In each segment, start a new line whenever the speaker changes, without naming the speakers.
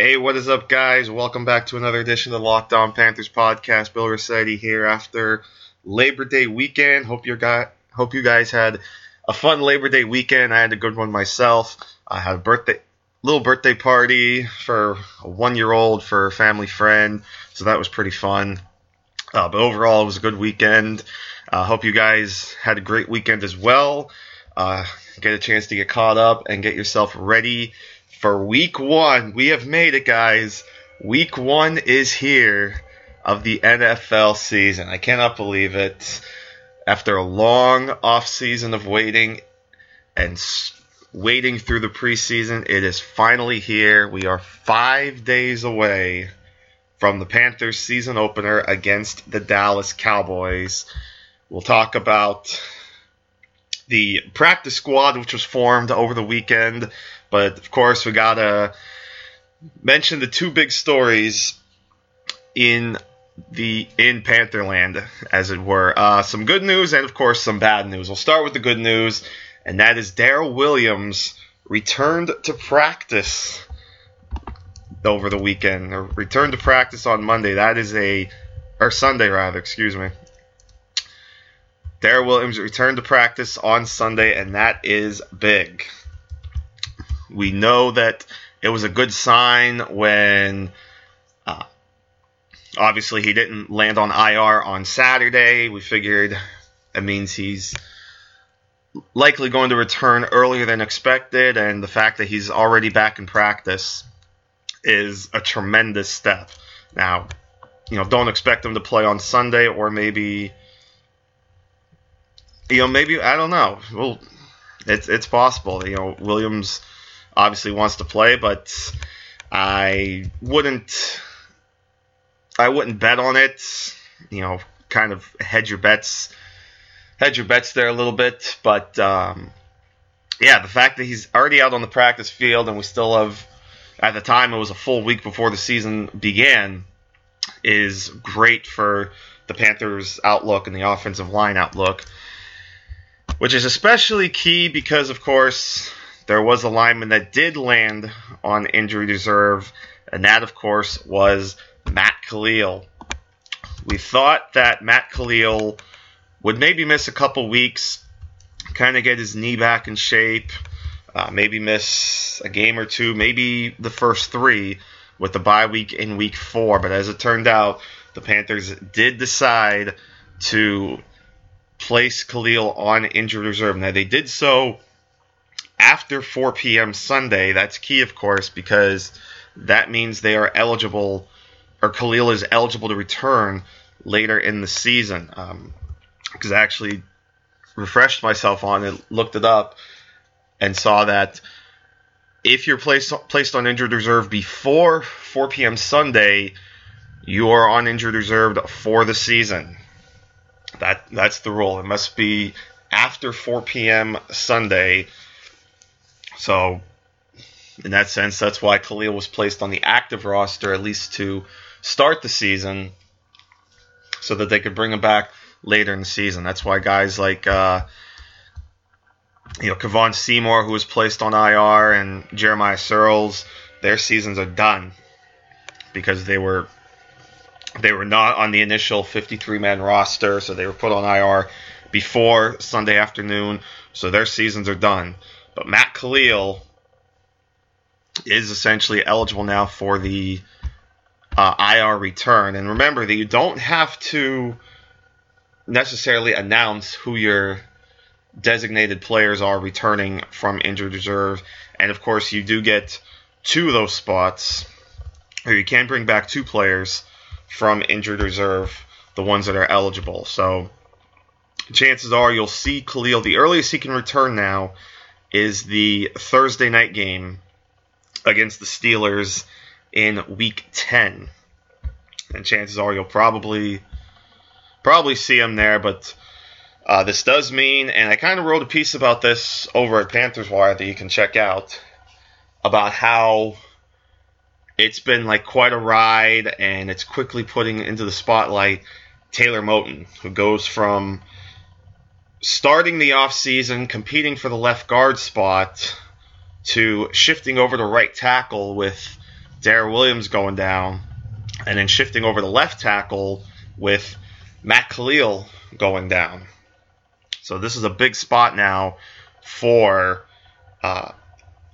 Hey, what is up, guys? Welcome back to another edition of the Locked On Panthers podcast. Bill Riccette here after Labor Day weekend. Hope you got hope you guys had a fun Labor Day weekend. I had a good one myself. I had a birthday little birthday party for a one year old for a family friend, so that was pretty fun. Uh, but overall, it was a good weekend. Uh, hope you guys had a great weekend as well. Uh, get a chance to get caught up and get yourself ready for week one. We have made it, guys. Week one is here of the NFL season. I cannot believe it. After a long off season of waiting and waiting through the preseason, it is finally here. We are five days away from the Panthers season opener against the Dallas Cowboys. We'll talk about the practice squad, which was formed over the weekend. But of course, we gotta mention the two big stories in the in Pantherland, as it were. Uh, some good news and of course some bad news. We'll start with the good news, and that is Daryl Williams returned to practice over the weekend. Or returned to practice on Monday. That is a or Sunday rather, excuse me. Daryl Williams returned to practice on Sunday, and that is big. We know that it was a good sign when uh, obviously he didn't land on IR on Saturday. We figured that means he's likely going to return earlier than expected, and the fact that he's already back in practice is a tremendous step. Now, you know, don't expect him to play on Sunday or maybe you know, maybe I don't know. Well, it's it's possible. You know, Williams obviously wants to play, but I wouldn't I wouldn't bet on it. You know, kind of hedge your bets, hedge your bets there a little bit. But um, yeah, the fact that he's already out on the practice field and we still have, at the time, it was a full week before the season began, is great for the Panthers' outlook and the offensive line outlook which is especially key because, of course, there was a lineman that did land on injury reserve, and that, of course, was Matt Kalil. We thought that Matt Kalil would maybe miss a couple weeks, kind of get his knee back in shape, uh, maybe miss a game or two, maybe the first three with the bye week in week four. But as it turned out, the Panthers did decide to place Kalil on injured reserve. Now, they did so after 4 p.m. Sunday. That's key, of course, because that means they are eligible, or Kalil is eligible to return later in the season. Because um, I actually refreshed myself on it, looked it up, and saw that if you're placed placed on injured reserve before 4 p.m. Sunday, you are on injured reserve for the season. That that's the rule. It must be after 4 p.m. Sunday. So, in that sense, that's why Kalil was placed on the active roster at least to start the season, so that they could bring him back later in the season. That's why guys like uh, you know Kevon Seymour, who was placed on IR, and Jeremiah Sirles, their seasons are done because they were they were not on the initial 53 man roster, so they were put on IR before Sunday afternoon, so their seasons are done. But Matt Kalil is essentially eligible now for the uh, IR return. And remember that you don't have to necessarily announce who your designated players are returning from injured reserve. And of course, you do get two of those spots, or you can bring back two players from injured reserve, the ones that are eligible. So chances are you'll see Kalil. The earliest he can return now is the Thursday night game against the Steelers in Week 10. and chances are you'll probably probably see him there. But uh, this does mean, and I kind of wrote a piece about this over at Panthers Wire that you can check out about how it's been like quite a ride, and it's quickly putting into the spotlight Taylor Moton, who goes from starting the offseason competing for the left guard spot to shifting over to right tackle with Daryl Williams going down, and then shifting over to left tackle with Matt Kalil going down. So this is a big spot now for uh,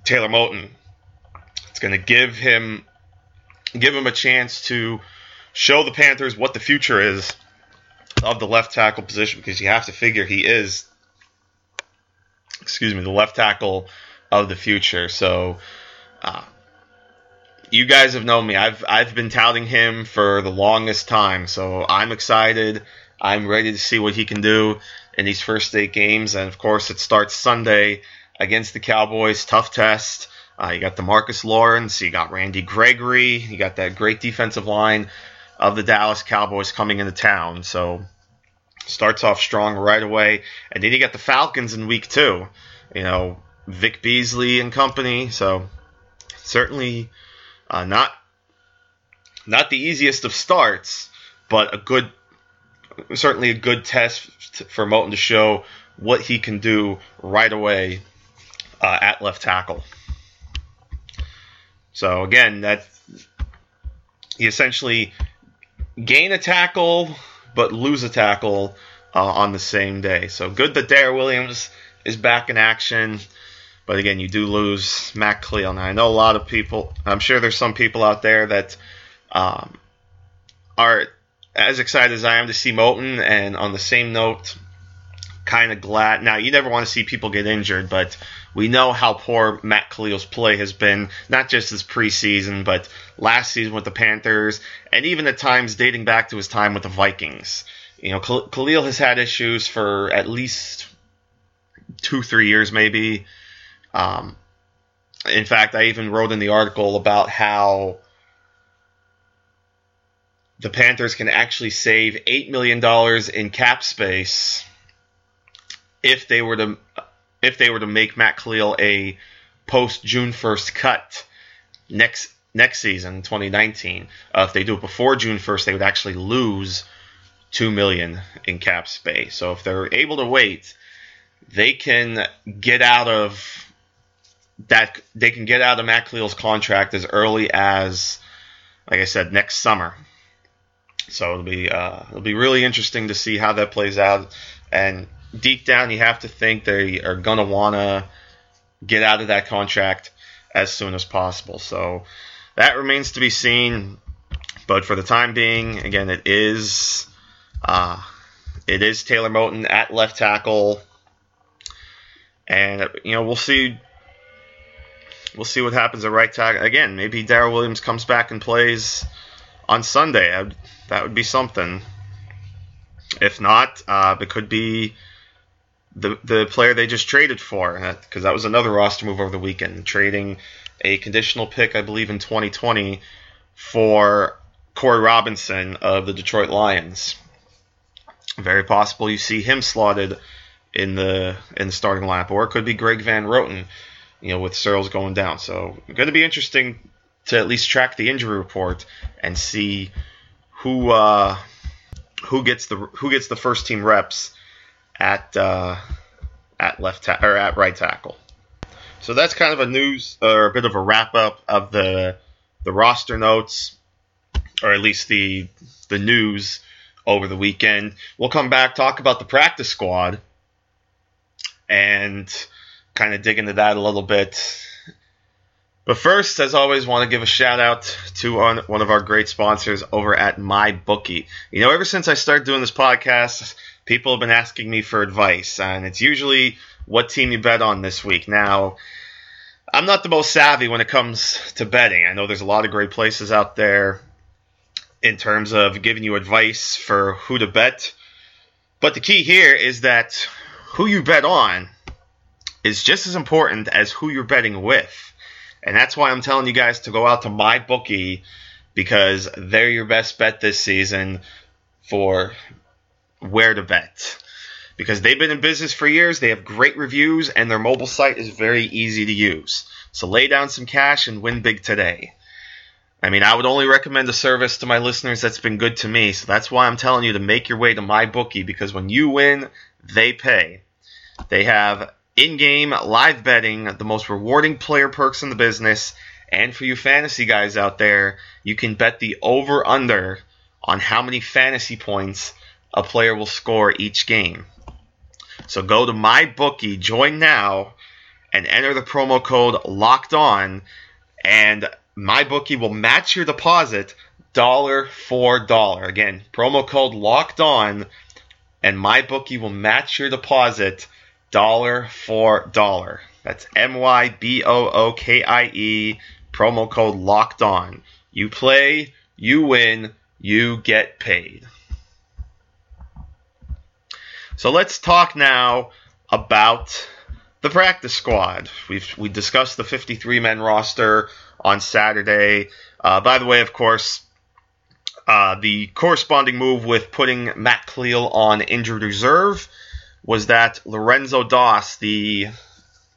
Taylor Moton. It's going to give him give him a chance to show the Panthers what the future is of the left tackle position because you have to figure he is excuse me the left tackle of the future. So uh, you guys have known me. I've I've been touting him for the longest time. So I'm excited. I'm ready to see what he can do in these first eight games. And of course, it starts Sunday against the Cowboys. Tough test. Uh, you got DeMarcus Lawrence. You got Randy Gregory. You got that great defensive line of the Dallas Cowboys coming into town. So starts off strong right away. And then you got the Falcons in week two. You know, Vic Beasley and company. So certainly uh, not not the easiest of starts, but a good certainly a good test for Moton to show what he can do right away uh, at left tackle. So again, that you essentially gain a tackle but lose a tackle uh, on the same day. So good that Daryl Williams is back in action. But again, you do lose Matt Kalil. Now, I know a lot of people, I'm sure there's some people out there that um, are as excited as I am to see Moton. And on the same note, kind of glad. Now, you never want to see people get injured, but we know how poor Matt Kalil's play has been, not just this preseason, but last season with the Panthers, and even at times dating back to his time with the Vikings. You know, Kalil has had issues for at least two, three years, maybe. Um, in fact, I even wrote in the article about how the Panthers can actually save $8 million in cap space if they were to if they were to make Matt Kalil a post June 1st cut next next season 2019 uh, if they do it before June 1st they would actually lose 2 million in cap space. So if they're able to wait they can get out of that they can get out of Matt Kalil's contract as early as like I said next summer. So it'll be uh, it'll be really interesting to see how that plays out. And deep down, you have to think they are going to want to get out of that contract as soon as possible. So that remains to be seen. But for the time being, again, it is uh, it is Taylor Moton at left tackle, and you know we'll see we'll see what happens at right tackle. Again, maybe Daryl Williams comes back and plays on Sunday. that would be something. If not, uh, it could be the the player they just traded for because that was another roster move over the weekend, trading a conditional pick, I believe, in 2020 for Corey Robinson of the Detroit Lions. Very possible you see him slotted in the in the starting lineup, or it could be Greg Van Roten, you know, with Sirles going down. So going to be interesting to at least track the injury report and see who uh, who gets the who gets the first team reps at uh, at left ta- or at right tackle. So that's kind of a news or a bit of a wrap up of the the roster notes, or at least the the news over the weekend. We'll come back talk about the practice squad and kind of dig into that a little bit. But first, as always, want to give a shout out to one of our great sponsors over at MyBookie. You know, ever since I started doing this podcast, people have been asking me for advice, and it's usually what team you bet on this week. Now, I'm not the most savvy when it comes to betting. I know there's a lot of great places out there in terms of giving you advice for who to bet. But the key here is that who you bet on is just as important as who you're betting with. And that's why I'm telling you guys to go out to my bookie because they're your best bet this season for where to bet. Because they've been in business for years, they have great reviews, and their mobile site is very easy to use. So lay down some cash and win big today. I mean, I would only recommend a service to my listeners that's been good to me, so that's why I'm telling you to make your way to my bookie because when you win, they pay. They have in-game live betting, the most rewarding player perks in the business, and for you fantasy guys out there, you can bet the over/under on how many fantasy points a player will score each game. So go to my bookie, join now, and enter the promo code locked on, and my bookie will match your deposit dollar for dollar. Again, promo code locked on, and my bookie will match your deposit dollar for dollar. That's M Y B O O K I E, promo code locked on. You play, you win, you get paid. So let's talk now about the practice squad. We've we discussed the 53 men roster on Saturday. Uh, by the way, of course, uh, the corresponding move with putting Matt Kalil on injured reserve was that Lorenzo Doss, the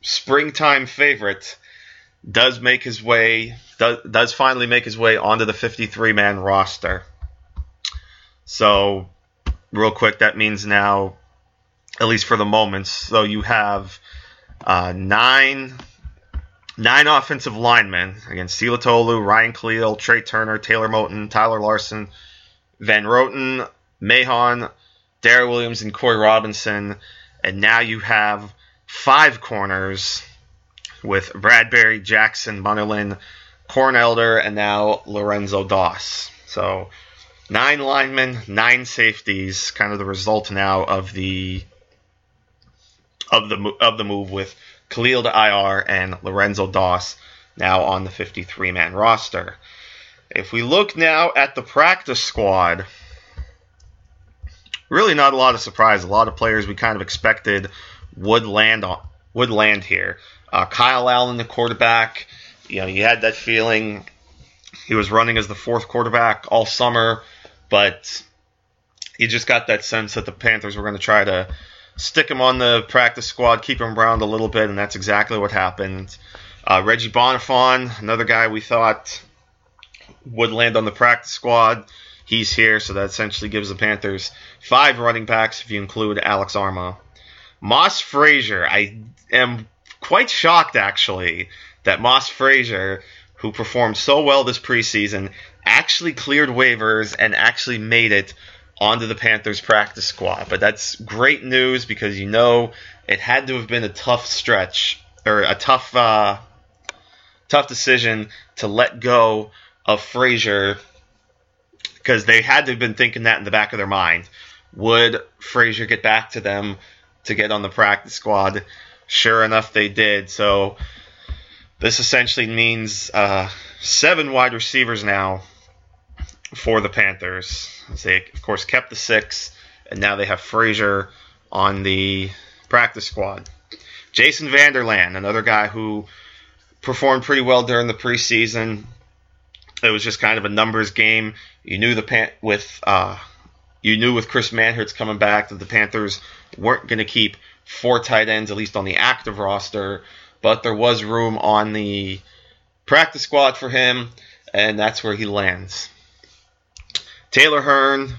springtime favorite, does make his way does, does finally make his way onto the 53 man roster. So, real quick, that means now, at least for the moment, so you have uh, nine nine offensive linemen against Silatolu, Ryan Kalil, Trai Turner, Taylor Moton, Tyler Larsen, Van Roten, Mahon, Daryl Williams, and Corey Robinson. And now you have five corners with Bradberry, Jackson, Munnerlyn, Corn Elder, and now Lorenzo Doss. So nine linemen, nine safeties, kind of the result now of the of the of the move with Kalil to IR and Lorenzo Doss now on the 53 man roster. If we look now at the practice squad, really not a lot of surprise. A lot of players we kind of expected would land on would land here. Uh, Kyle Allen, the quarterback, you know, you had that feeling he was running as the fourth quarterback all summer, but you just got that sense that the Panthers were going to try to stick him on the practice squad, keep him around a little bit, and that's exactly what happened. Uh, Reggie Bonnafon, another guy we thought would land on the practice squad. He's here, so that essentially gives the Panthers five running backs if you include Alex Armah. Mose Frazier, I am quite shocked actually that Mose Frazier, who performed so well this preseason, actually cleared waivers and actually made it onto the Panthers practice squad. But that's great news because you know it had to have been a tough stretch or a tough uh, tough decision to let go of Frazier because they had to have been thinking that in the back of their mind. Would Frazier get back to them to get on the practice squad? Sure enough, they did. So this essentially means uh, seven wide receivers now for the Panthers. They, of course, kept the six, and now they have Frazier on the practice squad. Jason Vander Laan, another guy who performed pretty well during the preseason. It was just kind of a numbers game. You knew the pan- with uh, you knew with Chris Manhertz coming back that the Panthers weren't going to keep four tight ends, at least on the active roster, but there was room on the practice squad for him, and that's where he lands. Taylor Hearn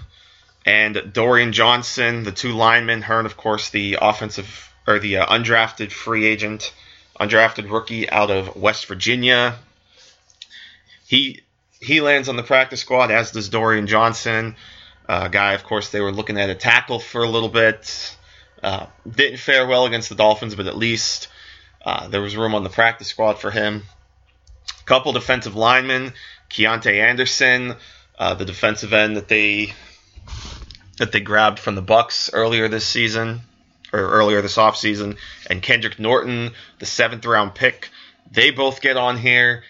and Dorian Johnson, the two linemen. Hearn, of course, the offensive or the uh, undrafted free agent, undrafted rookie out of West Virginia. He he lands on the practice squad, as does Dorian Johnson. Uh, guy, of course, they were looking at a tackle for a little bit. Uh, didn't fare well against the Dolphins, but at least uh, there was room on the practice squad for him. Couple defensive linemen, Keontae Anderson, uh, the defensive end that they that they grabbed from the Bucks earlier this season or earlier this offseason, and Kendrick Norton, the seventh round pick. They both get on here,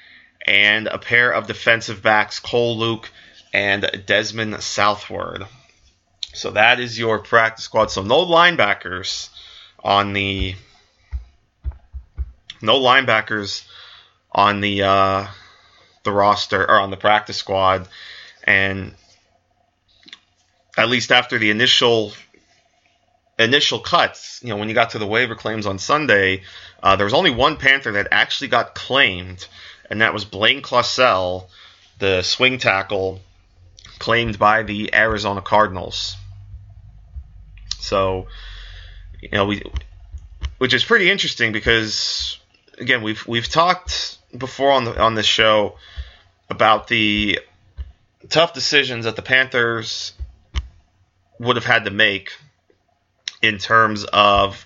and a pair of defensive backs, Cole Luke and Desmond Southward. So that is your practice squad. So no linebackers on the no linebackers on the uh, the roster or on the practice squad, and at least after the initial initial cuts, you know, when you got to the waiver claims on Sunday, uh, there was only one Panther that actually got claimed, and that was Blaine Clausell, the swing tackle, claimed by the Arizona Cardinals. So, you know, we, which is pretty interesting because, again, we've we've talked before on the on this show about the tough decisions that the Panthers would have had to make in terms of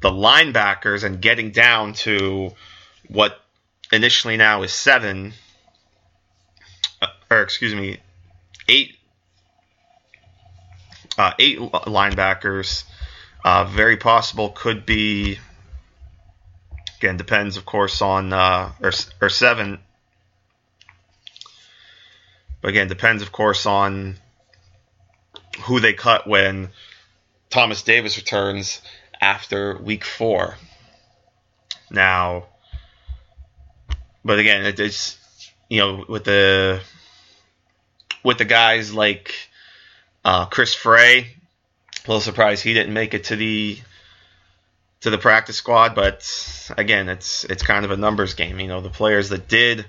the linebackers and getting down to what initially now is seven, uh, or excuse me, eight, uh, eight linebackers. Uh, very possible could be. Again, depends, of course, on uh, or or seven. But again, depends, of course, on who they cut when Thomas Davis returns after week four. Now, but again, it's you know with the with the guys like uh, Chris Frey, a little surprised he didn't make it to the to the practice squad, but again, it's it's kind of a numbers game. You know, the players that did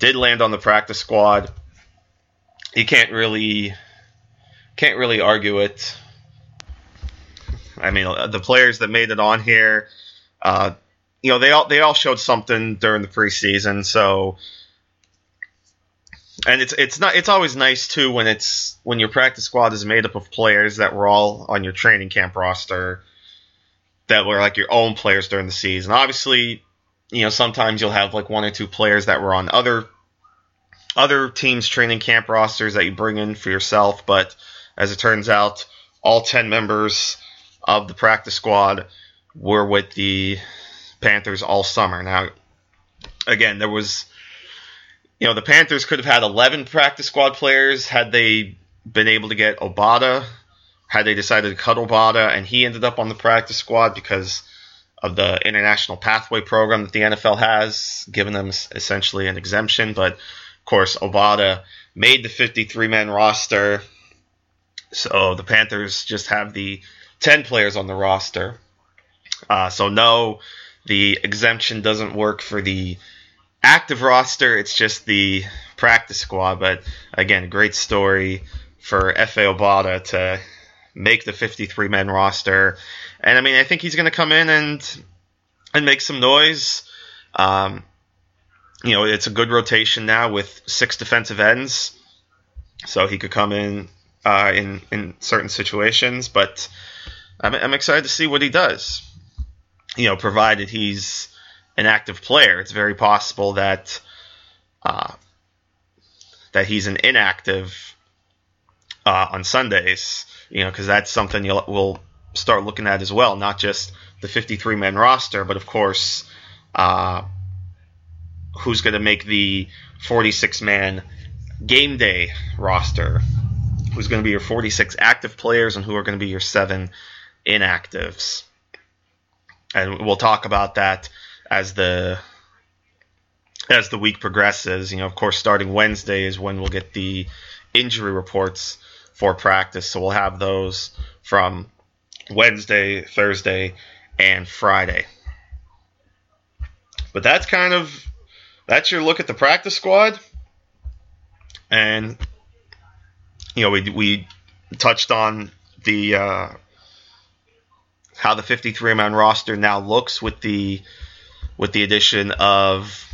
did land on the practice squad, you can't really can't really argue it. I mean, uh, the players that made it on here, uh, you know, they all they all showed something during the preseason. So, and it's it's not it's always nice too when it's when your practice squad is made up of players that were all on your training camp roster that were like your own players during the season. Obviously, you know, sometimes you'll have like one or two players that were on other other teams' training camp rosters that you bring in for yourself, but as it turns out, all 10 members of the practice squad were with the Panthers all summer. Now, again, there was, you know, the Panthers could have had 11 practice squad players had they been able to get Obada, had they decided to cut Obada, and he ended up on the practice squad because of the international pathway program that the NFL has, given them essentially an exemption. But of course, Obada made the 53 man roster so the Panthers just have the 10 players on the roster. Uh, so, no, the exemption doesn't work for the active roster. It's just the practice squad. But again, great story for Efe Obada to make the 53 man roster. And I mean, I think he's going to come in and and make some noise. Um, you know, it's a good rotation now with six defensive ends. So he could come in uh, in in certain situations, but I'm, I'm excited to see what he does. You know, provided he's an active player, it's very possible that uh, that he's an inactive uh, on Sundays. You know, because that's something you'll we'll start looking at as well, not just the 53 man roster, but of course, uh, who's going to make the 46 man game day roster who's going to be your 46 active players and who are going to be your seven inactives. And we'll talk about that as the as the week progresses. You know, of course, starting Wednesday is when we'll get the injury reports for practice. So we'll have those from Wednesday, Thursday, and Friday. But that's kind of that's your look at the practice squad. And you know, we we touched on the uh, how the 53 man roster now looks with the with the addition of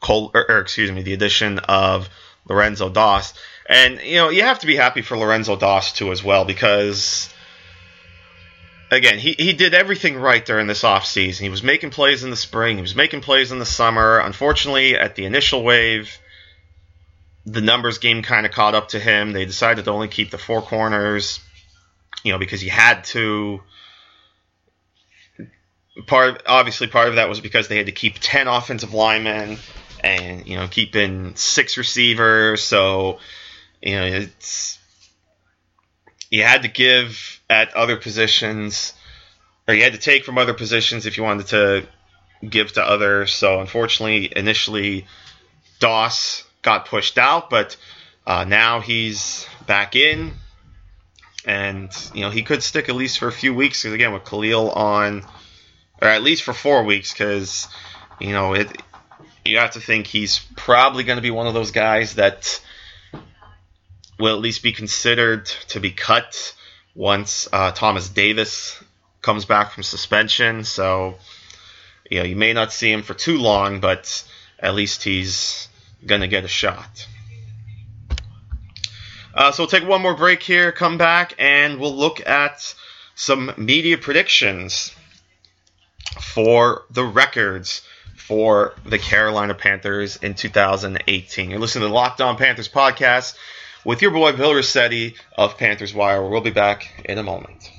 Cole, or, or, excuse me, the addition of Lorenzo Doss, and you know you have to be happy for Lorenzo Doss too as well because again he, he did everything right during this offseason. He was making plays in the spring, he was making plays in the summer. Unfortunately, at the initial wave the numbers game kind of caught up to him. They decided to only keep the four corners, you know, because he had to. Part obviously part of that was because they had to keep ten offensive linemen and you know keeping six receivers. So you know it's you had to give at other positions, or you had to take from other positions if you wanted to give to others. So unfortunately, initially Doss got pushed out, but uh, now he's back in, and you know he could stick at least for a few weeks. Because again, with Kalil on, or at least for four weeks, because you know it. You have to think he's probably going to be one of those guys that will at least be considered to be cut once uh, Thomas Davis comes back from suspension. So, you know, you may not see him for too long, but at least he's going to get a shot. Uh, so we'll take one more break here, come back, and we'll look at some media predictions for the records for the Carolina Panthers in 2018. You're listening to the Locked On Panthers podcast with your boy Bill Riccette of Panthers Wire. We'll be back in a moment.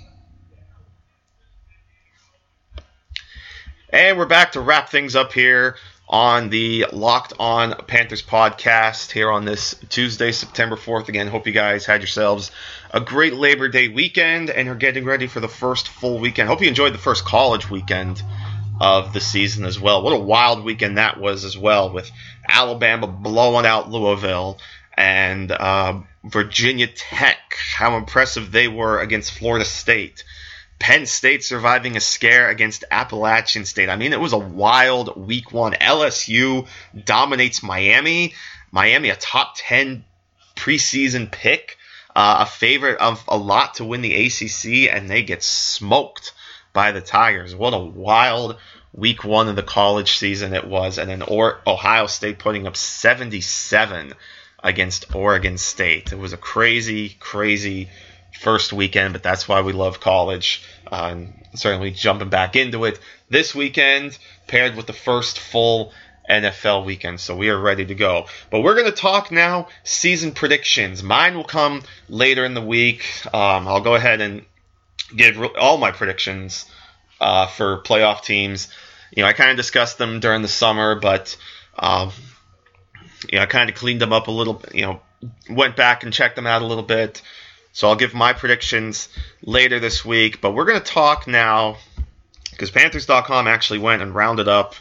And we're back to wrap things up here on the Locked On Panthers podcast here on this Tuesday, September 4th. Again, hope you guys had yourselves a great Labor Day weekend and are getting ready for the first full weekend. Hope you enjoyed the first college weekend of the season as well. What a wild weekend that was as well, with Alabama blowing out Louisville and uh, Virginia Tech, how impressive they were against Florida State. Penn State surviving a scare against Appalachian State. I mean, it was a wild week one. LSU dominates Miami. Miami, a top 10 preseason pick, uh, a favorite of a lot to win the ACC, and they get smoked by the Tigers. What a wild week one of the college season it was. And then Ohio State putting up 77 against Oregon State. It was a crazy, crazy first weekend, but that's why we love college. Uh, and certainly jumping back into it this weekend, paired with the first full NFL weekend. So we are ready to go. But we're going to talk now season predictions. Mine will come later in the week. Um, I'll go ahead and give all my predictions uh, for playoff teams. You know, I kind of discussed them during the summer, but um, you know, I kind of cleaned them up a little. You know, went back and checked them out a little bit. So I'll give my predictions later this week. But we're going to talk now because Panthers.com actually went and rounded up.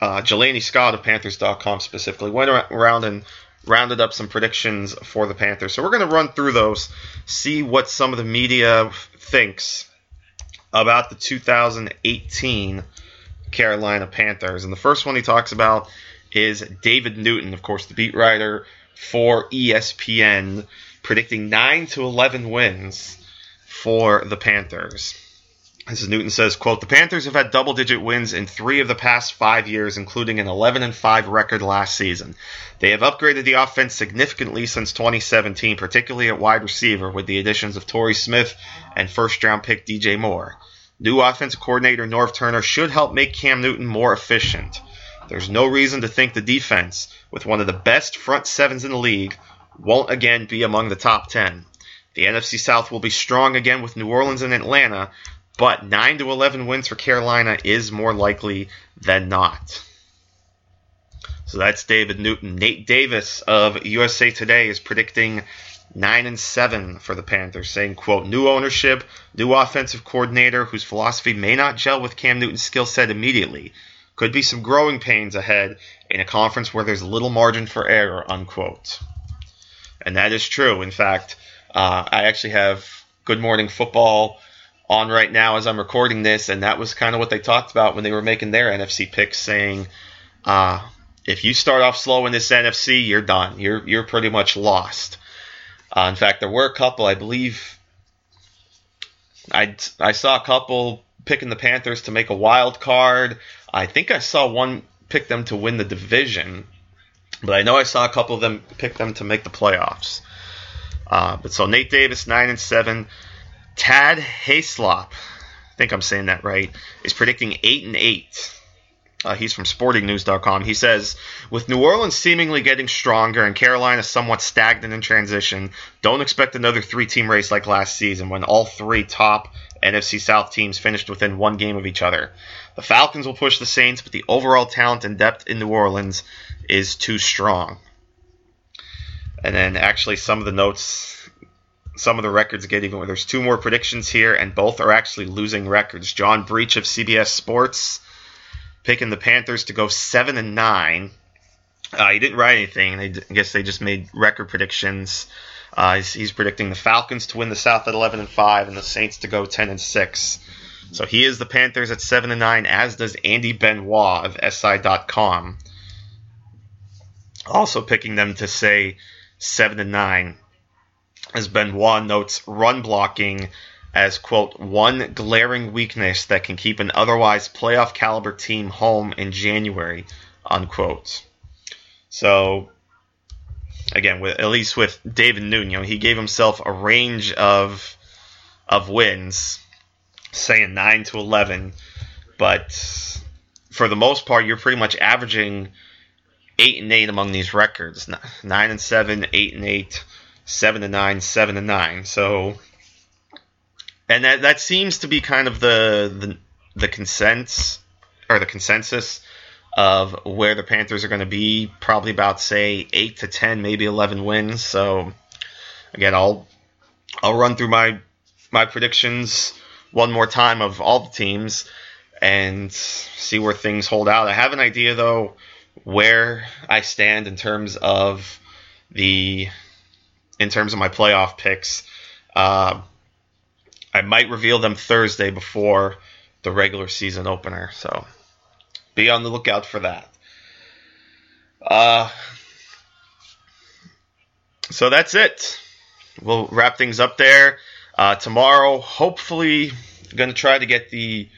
Uh, Jelani Scott of Panthers.com specifically went around and rounded up some predictions for the Panthers. So we're going to run through those, see what some of the media thinks about the 2018 Carolina Panthers. And the first one he talks about is David Newton, of course, the beat writer for ESPN, predicting 9 to 11 wins for the Panthers. This is Newton says, quote, The Panthers have had double digit wins in three of the past five years, including an 11 and 5 record last season. They have upgraded the offense significantly since 2017, particularly at wide receiver, with the additions of Torrey Smith and first round pick DJ Moore. New offensive coordinator Norv Turner should help make Cam Newton more efficient. There's no reason to think the defense, with one of the best front sevens in the league, won't again be among the top 10. The NFC South will be strong again with New Orleans and Atlanta, but 9 to 11 wins for Carolina is more likely than not. So that's David Newton. Nate Davis of USA Today is predicting 9 and 7 for the Panthers, saying, quote, new ownership, new offensive coordinator whose philosophy may not gel with Cam Newton's skill set immediately. Could be some growing pains ahead in a conference where there's little margin for error, unquote. And that is true. In fact, uh, I actually have Good Morning Football on right now as I'm recording this, and that was kind of what they talked about when they were making their NFC picks, saying, uh, if you start off slow in this NFC, you're done. You're you're pretty much lost. Uh, in fact, there were a couple, I believe. I I saw a couple picking the Panthers to make a wild card. I think I saw one pick them to win the division, but I know I saw a couple of them pick them to make the playoffs. Uh, but so Nate Davis nine and seven, Tad Hayslop, I think I'm saying that right, is predicting eight and eight. Uh, he's from SportingNews.com. He says, with New Orleans seemingly getting stronger and Carolina somewhat stagnant in transition, don't expect another three-team race like last season when all three top NFC South teams finished within one game of each other. The Falcons will push the Saints, but the overall talent and depth in New Orleans is too strong. And then actually some of the notes, some of the records get even. There's two more predictions here, and both are actually losing records. John Breech of CBS Sports picking the Panthers to go seven and nine. Uh, he didn't write anything. I guess they just made record predictions. Uh, he's, he's, predicting the Falcons to win the South at 11 and five, and the Saints to go 10 and six. So he is the Panthers at seven and nine, as does Andy Benoit of SI.com. Also picking them to say seven and nine, as Benoit notes run blocking as quote one glaring weakness that can keep an otherwise playoff caliber team home in January unquote. So again, with, at least with David Newton, you know, he gave himself a range of of wins, saying nine to eleven, but for the most part, you're pretty much averaging eight and eight among these records: nine and seven, eight and eight, seven to nine, seven to nine. So, and that that seems to be kind of the the, the consensus or the consensus of where the Panthers are going to be. Probably about say eight to ten, maybe eleven wins. So again, I'll I'll run through my my predictions one more time of all the teams and see where things hold out. I have an idea though where I stand in terms of the in terms of my playoff picks. Uh, I might reveal them Thursday before the regular season opener. So be on the lookout for that. Uh, so that's it. We'll wrap things up there. Uh, tomorrow, hopefully, going to try to get the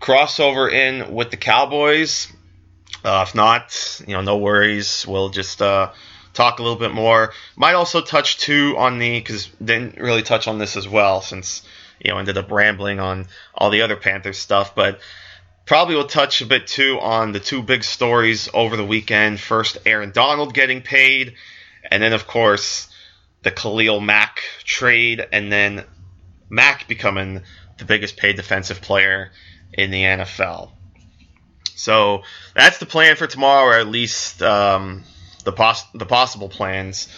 crossover in with the Cowboys. Uh, if not, you know, no worries. We'll just uh, talk a little bit more. Might also touch too on the because didn't really touch on this as well since you know ended up rambling on all the other Panthers stuff, but Probably will touch a bit too on the two big stories over the weekend. First, Aaron Donald getting paid, and then, of course, the Khalil Mack trade, and then Mack becoming the biggest paid defensive player in the NFL. So that's the plan for tomorrow, or at least um, the, pos- the possible plans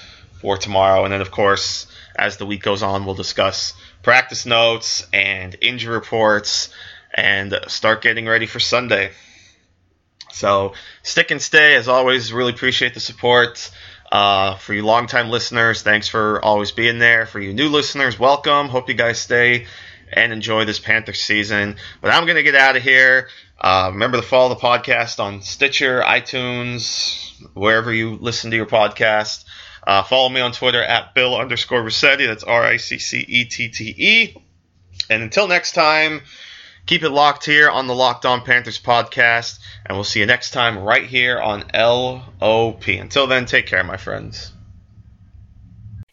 for tomorrow. And then, of course, as the week goes on, we'll discuss practice notes and injury reports and start getting ready for Sunday. So stick and stay. As always, really appreciate the support. Uh, for you longtime listeners, thanks for always being there. For you new listeners, welcome. Hope you guys stay and enjoy this Panther season. But I'm going to get out of here. Uh, remember to follow the podcast on Stitcher, iTunes, wherever you listen to your podcast. Uh, follow me on Twitter at Bill underscore Riccette. That's R I C C E T T E. And until next time, Keep it locked here on the Locked On Panthers podcast, and we'll see you next time right here on LOP. Until then, take care, my friends.